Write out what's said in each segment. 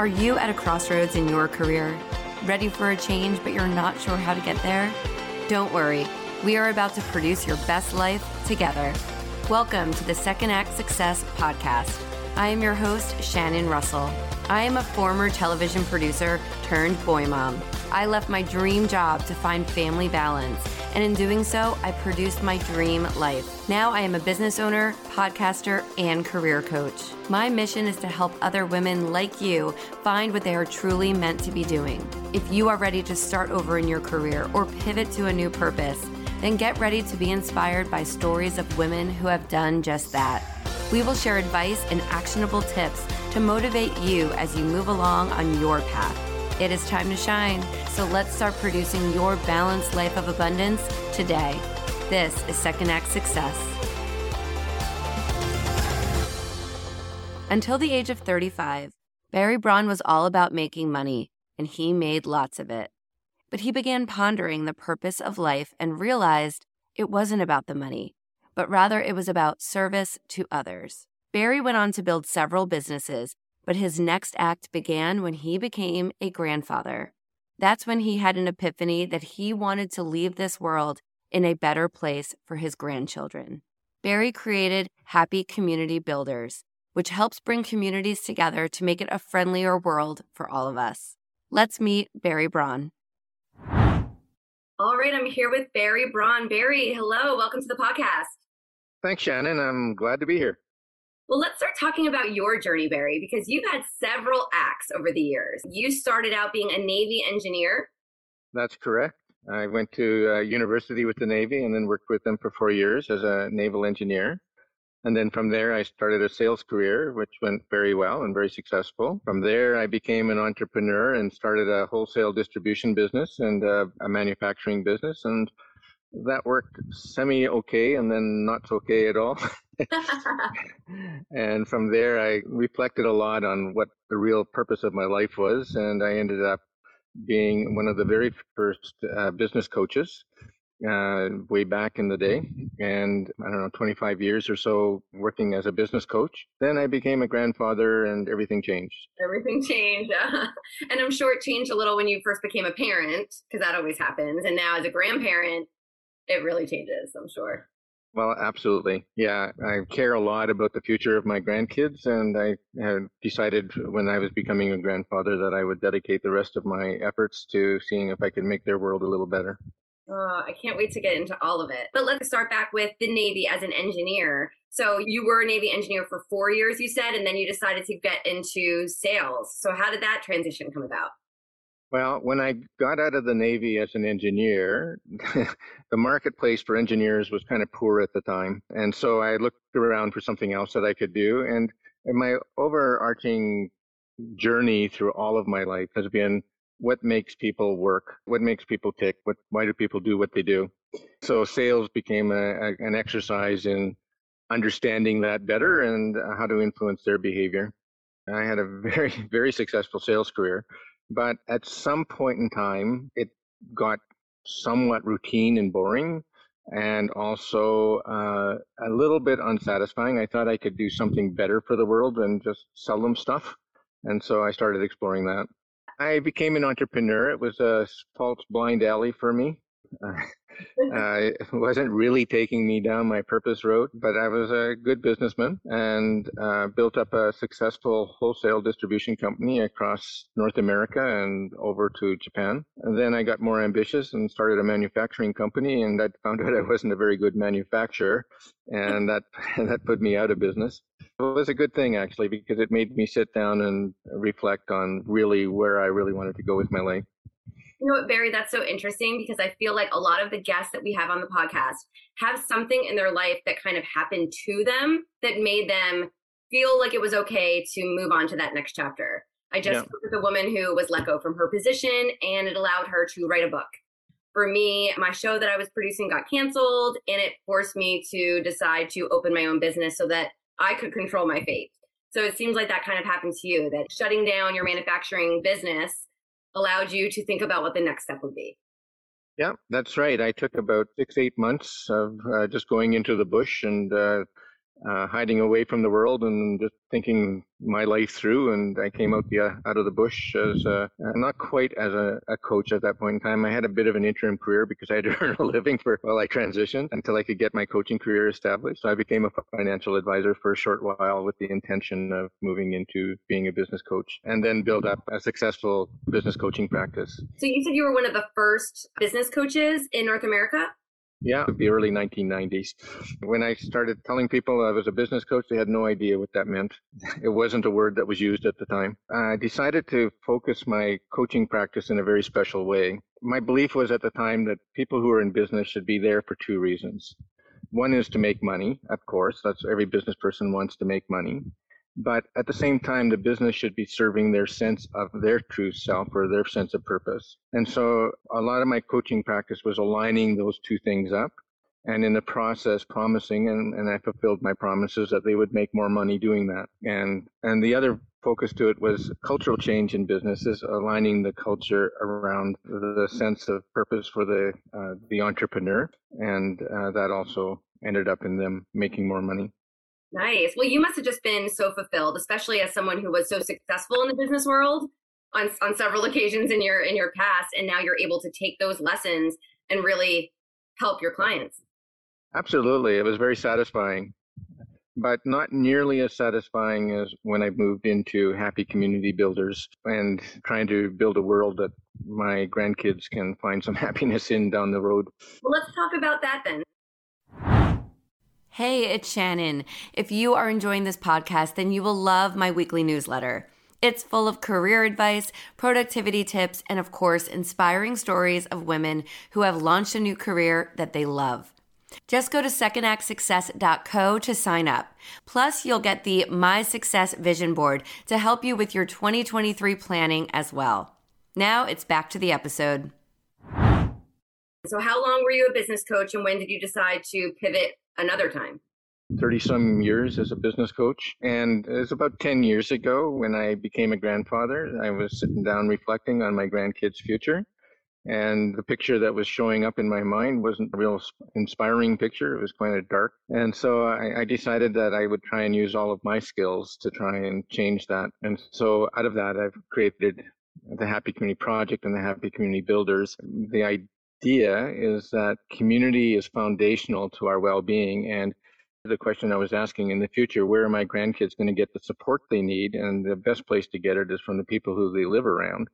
Are you at a crossroads in your career? Ready for a change, but you're not sure how to get there? Don't worry, we are about to produce your best life together. Welcome to the Second Act Success Podcast. I am your host, Shannon Russell. I am a former television producer turned boy mom. I left my dream job to find family balance, and in doing so, I produced my dream life. Now I am a business owner, podcaster, and career coach. My mission is to help other women like you find what they are truly meant to be doing. If you are ready to start over in your career or pivot to a new purpose, then get ready to be inspired by stories of women who have done just that. We will share advice and actionable tips to motivate you as you move along on your path. It is time to shine, so let's start producing your balanced life of abundance today. This is Second Act Success. Until the age of 35, Barry Braun was all about making money, and he made lots of it. But he began pondering the purpose of life and realized it wasn't about the money, but rather it was about service to others. Barry went on to build several businesses, but his next act began when he became a grandfather. That's when he had an epiphany that he wanted to leave this world in a better place for his grandchildren. Barry created Happy Community Builders, which helps bring communities together to make it a friendlier world for all of us. Let's meet Barry Braun. All right, I'm here with Barry Braun. Barry, hello, welcome to the podcast. Thanks, Shannon. I'm glad to be here. Well, let's start talking about your journey, Barry, because you've had several acts over the years. You started out being a Navy engineer. That's correct. I went to uh, university with the Navy and then worked with them for four years as a naval engineer. And then from there, I started a sales career, which went very well and very successful. From there, I became an entrepreneur and started a wholesale distribution business and uh, a manufacturing business. And that worked semi okay and then not so okay at all. and from there, I reflected a lot on what the real purpose of my life was. And I ended up being one of the very first uh, business coaches uh, way back in the day. And I don't know, 25 years or so working as a business coach. Then I became a grandfather and everything changed. Everything changed. and I'm sure it changed a little when you first became a parent, because that always happens. And now as a grandparent, it really changes, I'm sure. Well, absolutely. Yeah, I care a lot about the future of my grandkids, and I had decided when I was becoming a grandfather that I would dedicate the rest of my efforts to seeing if I could make their world a little better. Oh, I can't wait to get into all of it. But let's start back with the Navy as an engineer. So you were a Navy engineer for four years, you said, and then you decided to get into sales. So how did that transition come about? Well, when I got out of the Navy as an engineer, the marketplace for engineers was kind of poor at the time. And so I looked around for something else that I could do. And, and my overarching journey through all of my life has been what makes people work, what makes people tick, what, why do people do what they do. So sales became a, a, an exercise in understanding that better and how to influence their behavior. I had a very, very successful sales career. But at some point in time, it got somewhat routine and boring and also uh, a little bit unsatisfying. I thought I could do something better for the world than just sell them stuff. And so I started exploring that. I became an entrepreneur. It was a false blind alley for me. Uh, it wasn't really taking me down my purpose road, but I was a good businessman and uh, built up a successful wholesale distribution company across North America and over to Japan. And then I got more ambitious and started a manufacturing company, and I found out I wasn't a very good manufacturer, and that that put me out of business. It was a good thing actually because it made me sit down and reflect on really where I really wanted to go with my life. You know what, Barry, that's so interesting because I feel like a lot of the guests that we have on the podcast have something in their life that kind of happened to them that made them feel like it was okay to move on to that next chapter. I just yeah. spoke with a woman who was let go from her position and it allowed her to write a book. For me, my show that I was producing got canceled and it forced me to decide to open my own business so that I could control my fate. So it seems like that kind of happened to you that shutting down your manufacturing business allowed you to think about what the next step would be. Yeah, that's right. I took about six, eight months of uh, just going into the bush and uh, uh, hiding away from the world and just thinking my life through. And I came out the uh, out of the bush as a, not quite as a, a, coach at that point in time. I had a bit of an interim career because I had to earn a living for while I transitioned until I could get my coaching career established. So I became a financial advisor for a short while with the intention of moving into being a business coach and then build up a successful business coaching practice. So you said you were one of the first business coaches in North America? Yeah, the early 1990s. When I started telling people I was a business coach, they had no idea what that meant. It wasn't a word that was used at the time. I decided to focus my coaching practice in a very special way. My belief was at the time that people who are in business should be there for two reasons. One is to make money, of course. That's every business person wants to make money. But at the same time, the business should be serving their sense of their true self or their sense of purpose. And so a lot of my coaching practice was aligning those two things up. And in the process, promising, and, and I fulfilled my promises that they would make more money doing that. And and the other focus to it was cultural change in businesses, aligning the culture around the sense of purpose for the uh, the entrepreneur, and uh, that also ended up in them making more money. Nice. Well, you must have just been so fulfilled, especially as someone who was so successful in the business world on on several occasions in your in your past, and now you're able to take those lessons and really help your clients. Absolutely, it was very satisfying, but not nearly as satisfying as when I moved into happy community builders and trying to build a world that my grandkids can find some happiness in down the road. Well, let's talk about that then. Hey, it's Shannon. If you are enjoying this podcast, then you will love my weekly newsletter. It's full of career advice, productivity tips, and of course, inspiring stories of women who have launched a new career that they love. Just go to secondactsuccess.co to sign up. Plus, you'll get the My Success Vision Board to help you with your 2023 planning as well. Now it's back to the episode. So, how long were you a business coach and when did you decide to pivot another time? 30 some years as a business coach. And it was about 10 years ago when I became a grandfather. I was sitting down reflecting on my grandkids' future. And the picture that was showing up in my mind wasn't a real inspiring picture. It was kind of dark. And so I, I decided that I would try and use all of my skills to try and change that. And so out of that, I've created the Happy Community Project and the Happy Community Builders. The idea is that community is foundational to our well-being and the question I was asking in the future, where are my grandkids going to get the support they need? And the best place to get it is from the people who they live around.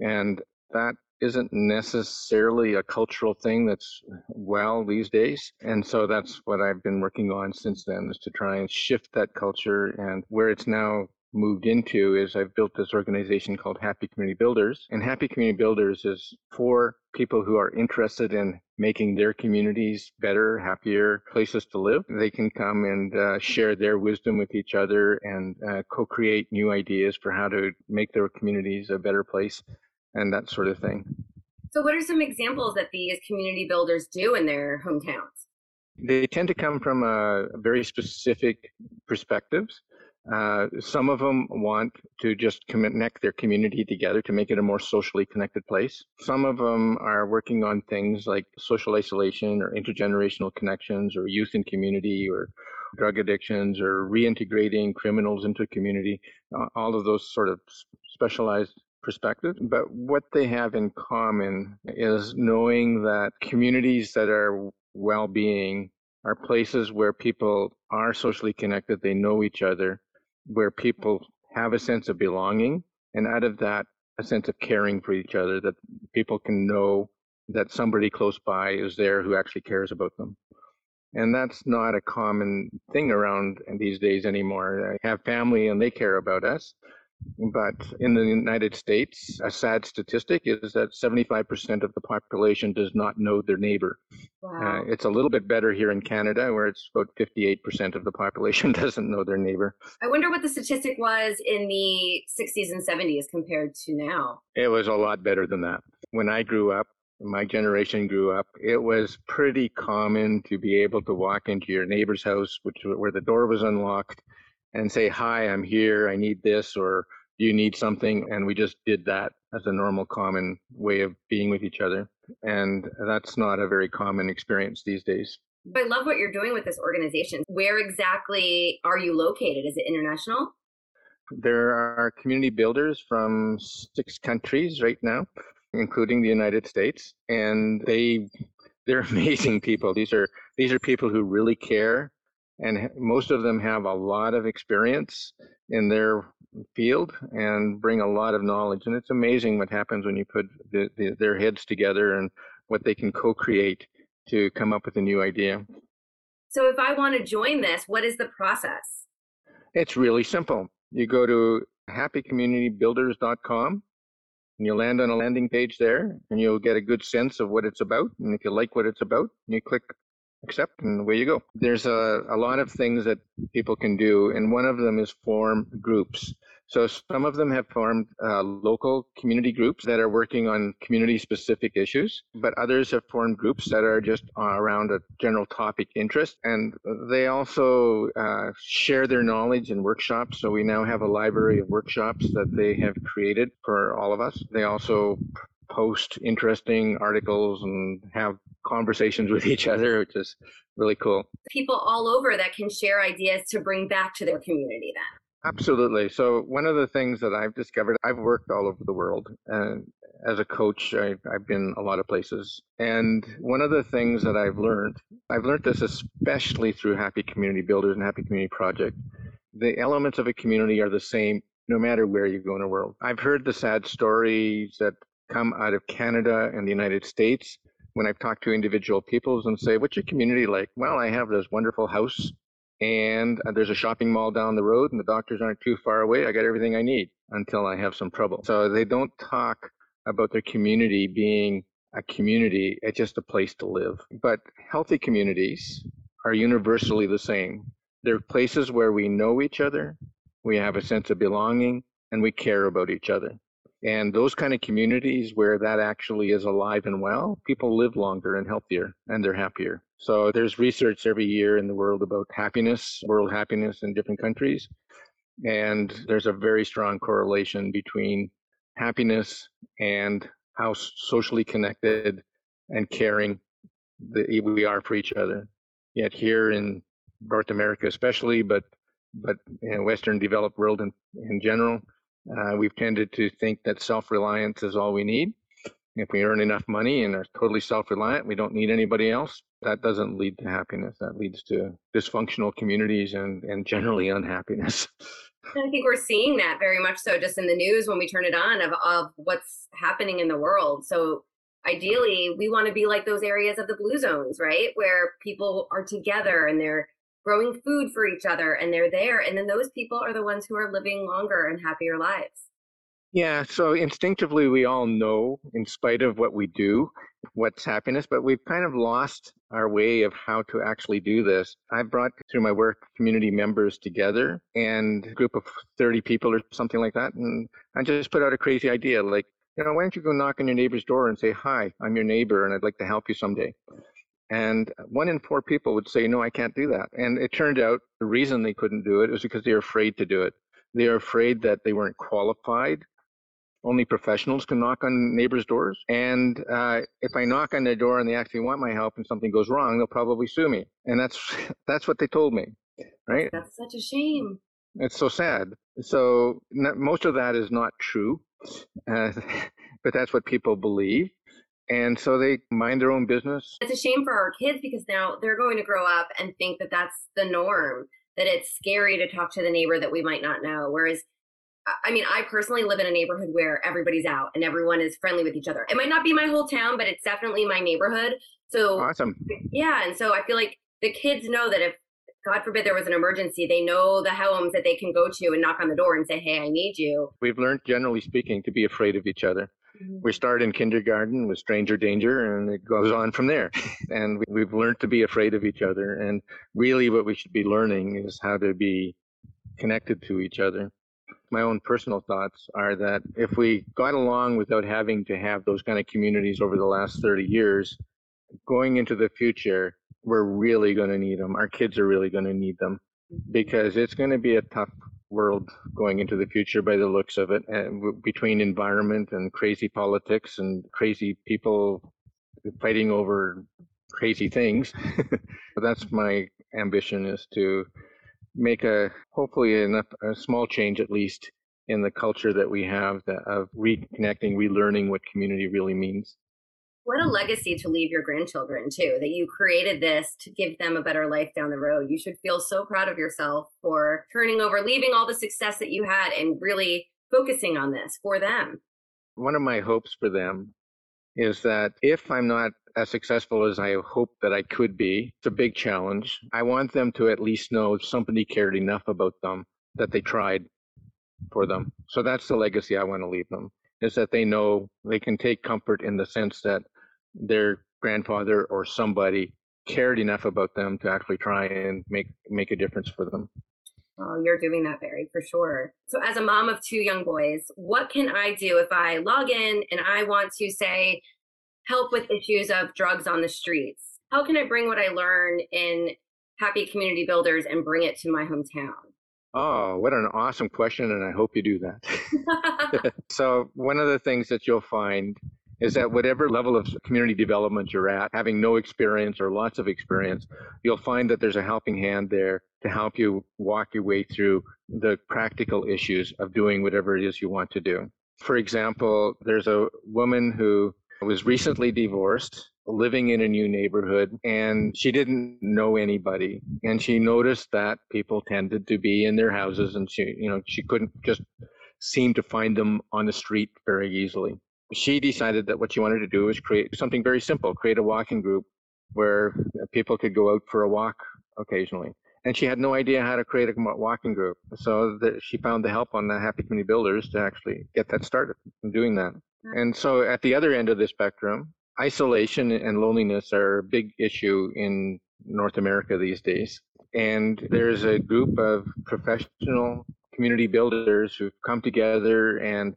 And that isn't necessarily a cultural thing that's well these days. And so that's what I've been working on since then is to try and shift that culture and where it's now moved into is I've built this organization called Happy Community Builders. And Happy Community Builders is for people who are interested in making their communities better, happier places to live. They can come and uh, share their wisdom with each other and uh, co create new ideas for how to make their communities a better place and that sort of thing. So, what are some examples that these community builders do in their hometowns? They tend to come from a very specific perspectives. Uh, some of them want to just connect their community together to make it a more socially connected place. Some of them are working on things like social isolation or intergenerational connections or youth in community or drug addictions or reintegrating criminals into community, uh, all of those sort of specialized perspectives. But what they have in common is knowing that communities that are well being are places where people are socially connected, they know each other, where people have a sense of belonging, and out of that, a sense of caring for each other, that people can know that somebody close by is there who actually cares about them. And that's not a common thing around these days anymore. I have family and they care about us. But in the United States, a sad statistic is that 75% of the population does not know their neighbor. Wow. Uh, it's a little bit better here in Canada, where it's about 58% of the population doesn't know their neighbor. I wonder what the statistic was in the 60s and 70s compared to now. It was a lot better than that. When I grew up, my generation grew up, it was pretty common to be able to walk into your neighbor's house, which where the door was unlocked, and say, Hi, I'm here, I need this, or do you need something. And we just did that as a normal, common way of being with each other. And that's not a very common experience these days. I love what you're doing with this organization. Where exactly are you located? Is it international? There are community builders from six countries right now, including the United States, and they they're amazing people. These are these are people who really care, and most of them have a lot of experience in their field and bring a lot of knowledge. And it's amazing what happens when you put the, the, their heads together and what they can co-create to come up with a new idea. So if I want to join this, what is the process? It's really simple. You go to happycommunitybuilders.com and you land on a landing page there and you'll get a good sense of what it's about. And if you like what it's about, you click accept and away you go. There's a, a lot of things that people can do, and one of them is form groups. So some of them have formed uh, local community groups that are working on community specific issues, but others have formed groups that are just around a general topic interest. And they also uh, share their knowledge in workshops. So we now have a library of workshops that they have created for all of us. They also post interesting articles and have conversations with each other, which is really cool. People all over that can share ideas to bring back to their community then. Absolutely. So one of the things that I've discovered, I've worked all over the world, and as a coach, I, have been a lot of places. And one of the things that I've learned, I've learned this especially through Happy Community Builders and Happy Community Project. The elements of a community are the same no matter where you go in the world. I've heard the sad stories that come out of Canada and the United States when I've talked to individual peoples and say, "What's your community like?" Well, I have this wonderful house and uh, there's a shopping mall down the road and the doctors aren't too far away. I got everything I need until I have some trouble. So they don't talk about their community being a community, it's just a place to live. But healthy communities are universally the same. They're places where we know each other, we have a sense of belonging, and we care about each other. And those kind of communities where that actually is alive and well, people live longer and healthier and they're happier. So there's research every year in the world about happiness, world happiness in different countries. And there's a very strong correlation between happiness and how socially connected and caring the, we are for each other. Yet here in North America, especially, but but in Western developed world in, in general, uh, we've tended to think that self-reliance is all we need. If we earn enough money and are totally self-reliant, we don't need anybody else that doesn't lead to happiness. That leads to dysfunctional communities and, and generally unhappiness. I think we're seeing that very much so just in the news when we turn it on of, of what's happening in the world. So ideally, we want to be like those areas of the blue zones, right? Where people are together and they're growing food for each other and they're there. And then those people are the ones who are living longer and happier lives. Yeah, so instinctively, we all know, in spite of what we do, what's happiness, but we've kind of lost our way of how to actually do this. I've brought through my work community members together and a group of 30 people or something like that. And I just put out a crazy idea like, you know, why don't you go knock on your neighbor's door and say, Hi, I'm your neighbor and I'd like to help you someday. And one in four people would say, No, I can't do that. And it turned out the reason they couldn't do it was because they were afraid to do it. They were afraid that they weren't qualified only professionals can knock on neighbors' doors. And uh, if I knock on their door and they actually want my help and something goes wrong, they'll probably sue me. And that's that's what they told me, right? That's such a shame. It's so sad. So most of that is not true, uh, but that's what people believe. And so they mind their own business. It's a shame for our kids because now they're going to grow up and think that that's the norm, that it's scary to talk to the neighbor that we might not know. Whereas I mean, I personally live in a neighborhood where everybody's out and everyone is friendly with each other. It might not be my whole town, but it's definitely my neighborhood. So awesome. Yeah, and so I feel like the kids know that if God forbid there was an emergency, they know the homes that they can go to and knock on the door and say, "Hey, I need you." We've learned, generally speaking, to be afraid of each other. Mm-hmm. We start in kindergarten with stranger danger, and it goes on from there. and we've learned to be afraid of each other. And really, what we should be learning is how to be connected to each other my own personal thoughts are that if we got along without having to have those kind of communities over the last 30 years, going into the future, we're really going to need them. Our kids are really going to need them because it's going to be a tough world going into the future by the looks of it and between environment and crazy politics and crazy people fighting over crazy things. that's my ambition is to make a hopefully enough a small change at least in the culture that we have that, of reconnecting, relearning what community really means. What a legacy to leave your grandchildren too, that you created this to give them a better life down the road. You should feel so proud of yourself for turning over, leaving all the success that you had and really focusing on this for them. One of my hopes for them is that if I'm not as successful as I hope that I could be, it's a big challenge. I want them to at least know somebody cared enough about them that they tried for them. So that's the legacy I want to leave them is that they know they can take comfort in the sense that their grandfather or somebody cared enough about them to actually try and make make a difference for them. Oh, you're doing that, Barry, for sure. So, as a mom of two young boys, what can I do if I log in and I want to say help with issues of drugs on the streets? How can I bring what I learned in Happy Community Builders and bring it to my hometown? Oh, what an awesome question, and I hope you do that. so, one of the things that you'll find is that whatever level of community development you're at, having no experience or lots of experience, you'll find that there's a helping hand there to help you walk your way through the practical issues of doing whatever it is you want to do. For example, there's a woman who was recently divorced, living in a new neighborhood, and she didn't know anybody. And she noticed that people tended to be in their houses, and she, you know, she couldn't just seem to find them on the street very easily she decided that what she wanted to do was create something very simple, create a walking group where uh, people could go out for a walk occasionally. And she had no idea how to create a walking group. So the, she found the help on the Happy Community Builders to actually get that started and doing that. And so at the other end of the spectrum, isolation and loneliness are a big issue in North America these days. And there's a group of professional community builders who've come together and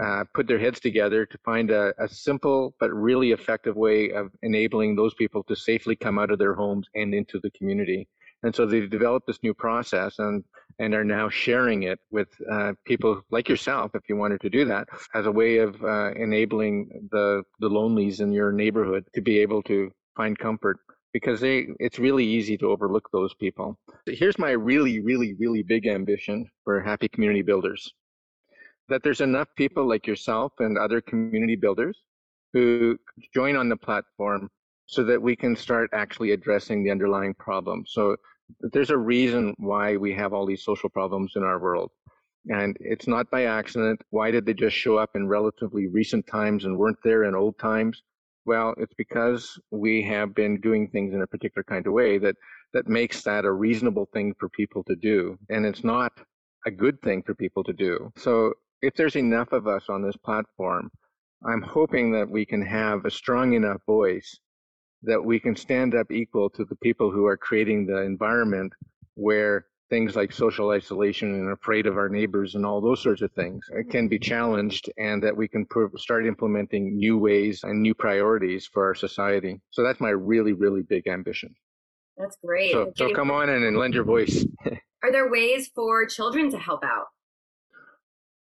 uh, put their heads together to find a, a, simple but really effective way of enabling those people to safely come out of their homes and into the community. And so they've developed this new process and, and are now sharing it with uh, people like yourself, if you wanted to do that, as a way of uh, enabling the, the lonelies in your neighborhood to be able to find comfort because they, it's really easy to overlook those people. Here's my really, really, really big ambition for Happy Community Builders that there's enough people like yourself and other community builders who join on the platform so that we can start actually addressing the underlying problem. So there's a reason why we have all these social problems in our world. And it's not by accident. Why did they just show up in relatively recent times and weren't there in old times? Well, it's because we have been doing things in a particular kind of way that, that makes that a reasonable thing for people to do. And it's not a good thing for people to do. So if there's enough of us on this platform, I'm hoping that we can have a strong enough voice that we can stand up equal to the people who are creating the environment where things like social isolation and afraid of our neighbors and all those sorts of things uh, can be challenged and that we can start implementing new ways and new priorities for our society. So that's my really, really big ambition. That's great. So, so come on in and lend your voice. are there ways for children to help out?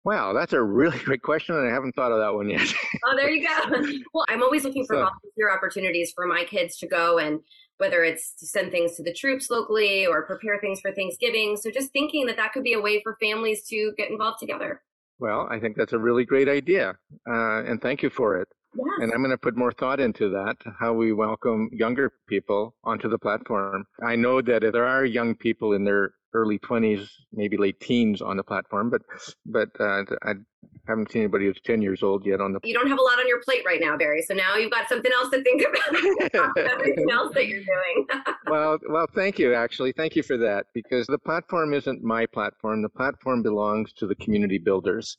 Wow, that's a really great question, and I haven't thought of that one yet. oh, there you go. Well, I'm always looking for so, volunteer opportunities for my kids to go and whether it's to send things to the troops locally or prepare things for Thanksgiving. So just thinking that that could be a way for families to get involved together. Well, I think that's a really great idea, uh, and thank you for it. Yes. And I'm going to put more thought into that, how we welcome younger people onto the platform. I know that if there are young people in their early 20s, maybe late teens on the platform, but but uh, I haven't seen anybody who's 10 years old yet on the. You don't have a lot on your plate right now, Barry. So now you've got something else to think about. everything else that you're doing. well, well, thank you. Actually, thank you for that because the platform isn't my platform. The platform belongs to the community builders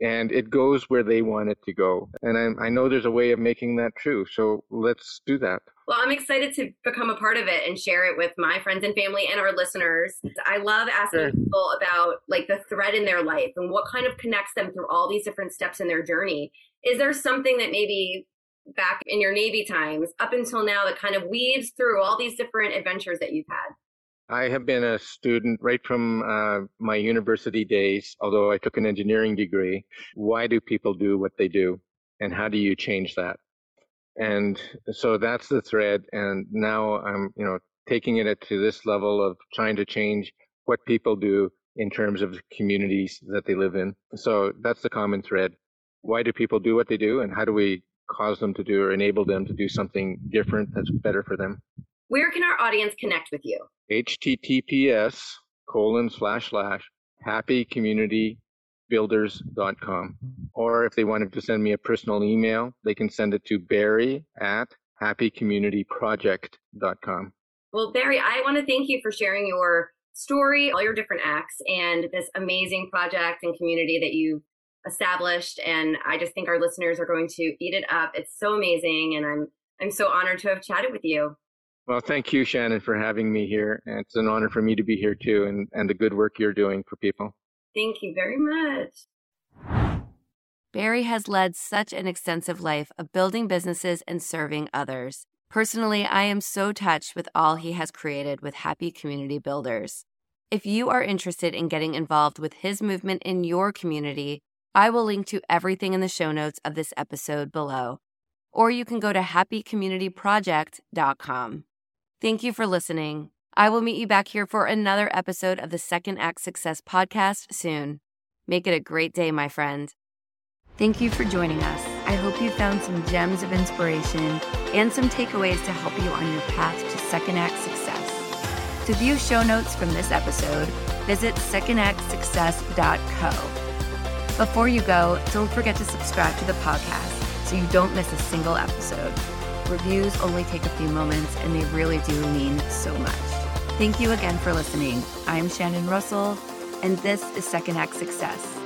and it goes where they want it to go. And I, I, know there's a way of making that true. So let's do that. Well, I'm excited to become a part of it and share it with my friends and family and our listeners. I love asking sure. people about like the thread in their life and what kind of connects them through all these different steps in their journey. Is there something that maybe back in your Navy times up until now that kind of weaves through all these different adventures that you've had? I have been a student right from uh, my university days, although I took an engineering degree. Why do people do what they do? And how do you change that? And so that's the thread. And now I'm, you know, taking it to this level of trying to change what people do in terms of communities that they live in. So that's the common thread. Why do people do what they do and how do we cause them to do or enable them to do something different that's better for them? Where can our audience connect with you? https colon slash slash happycommunitybuilders.com. Or if they wanted to send me a personal email, they can send it to barry at happycommunityproject.com. Well, Barry, I want to thank you for sharing your story, all your different acts, and this amazing project and community that you've established. And I just think our listeners are going to eat it up. It's so amazing, and I'm I'm so honored to have chatted with you. Well, thank you, Shannon, for having me here. And it's an honor for me to be here too, and, and the good work you're doing for people. Thank you very much. Barry has led such an extensive life of building businesses and serving others. Personally, I am so touched with all he has created with Happy Community Builders. If you are interested in getting involved with his movement in your community, I will link to everything in the show notes of this episode below. Or you can go to happycommunityproject.com. Thank you for listening. I will meet you back here for another episode of the Second Act Success podcast soon. Make it a great day, my friend. Thank you for joining us. I hope you found some gems of inspiration and some takeaways to help you on your path to Second Act Success. To view show notes from this episode, visit secondactsuccess.co. Before you go, don't forget to subscribe to the podcast so you don't miss a single episode. Reviews only take a few moments and they really do mean so much. Thank you again for listening. I'm Shannon Russell, and this is Second Act Success.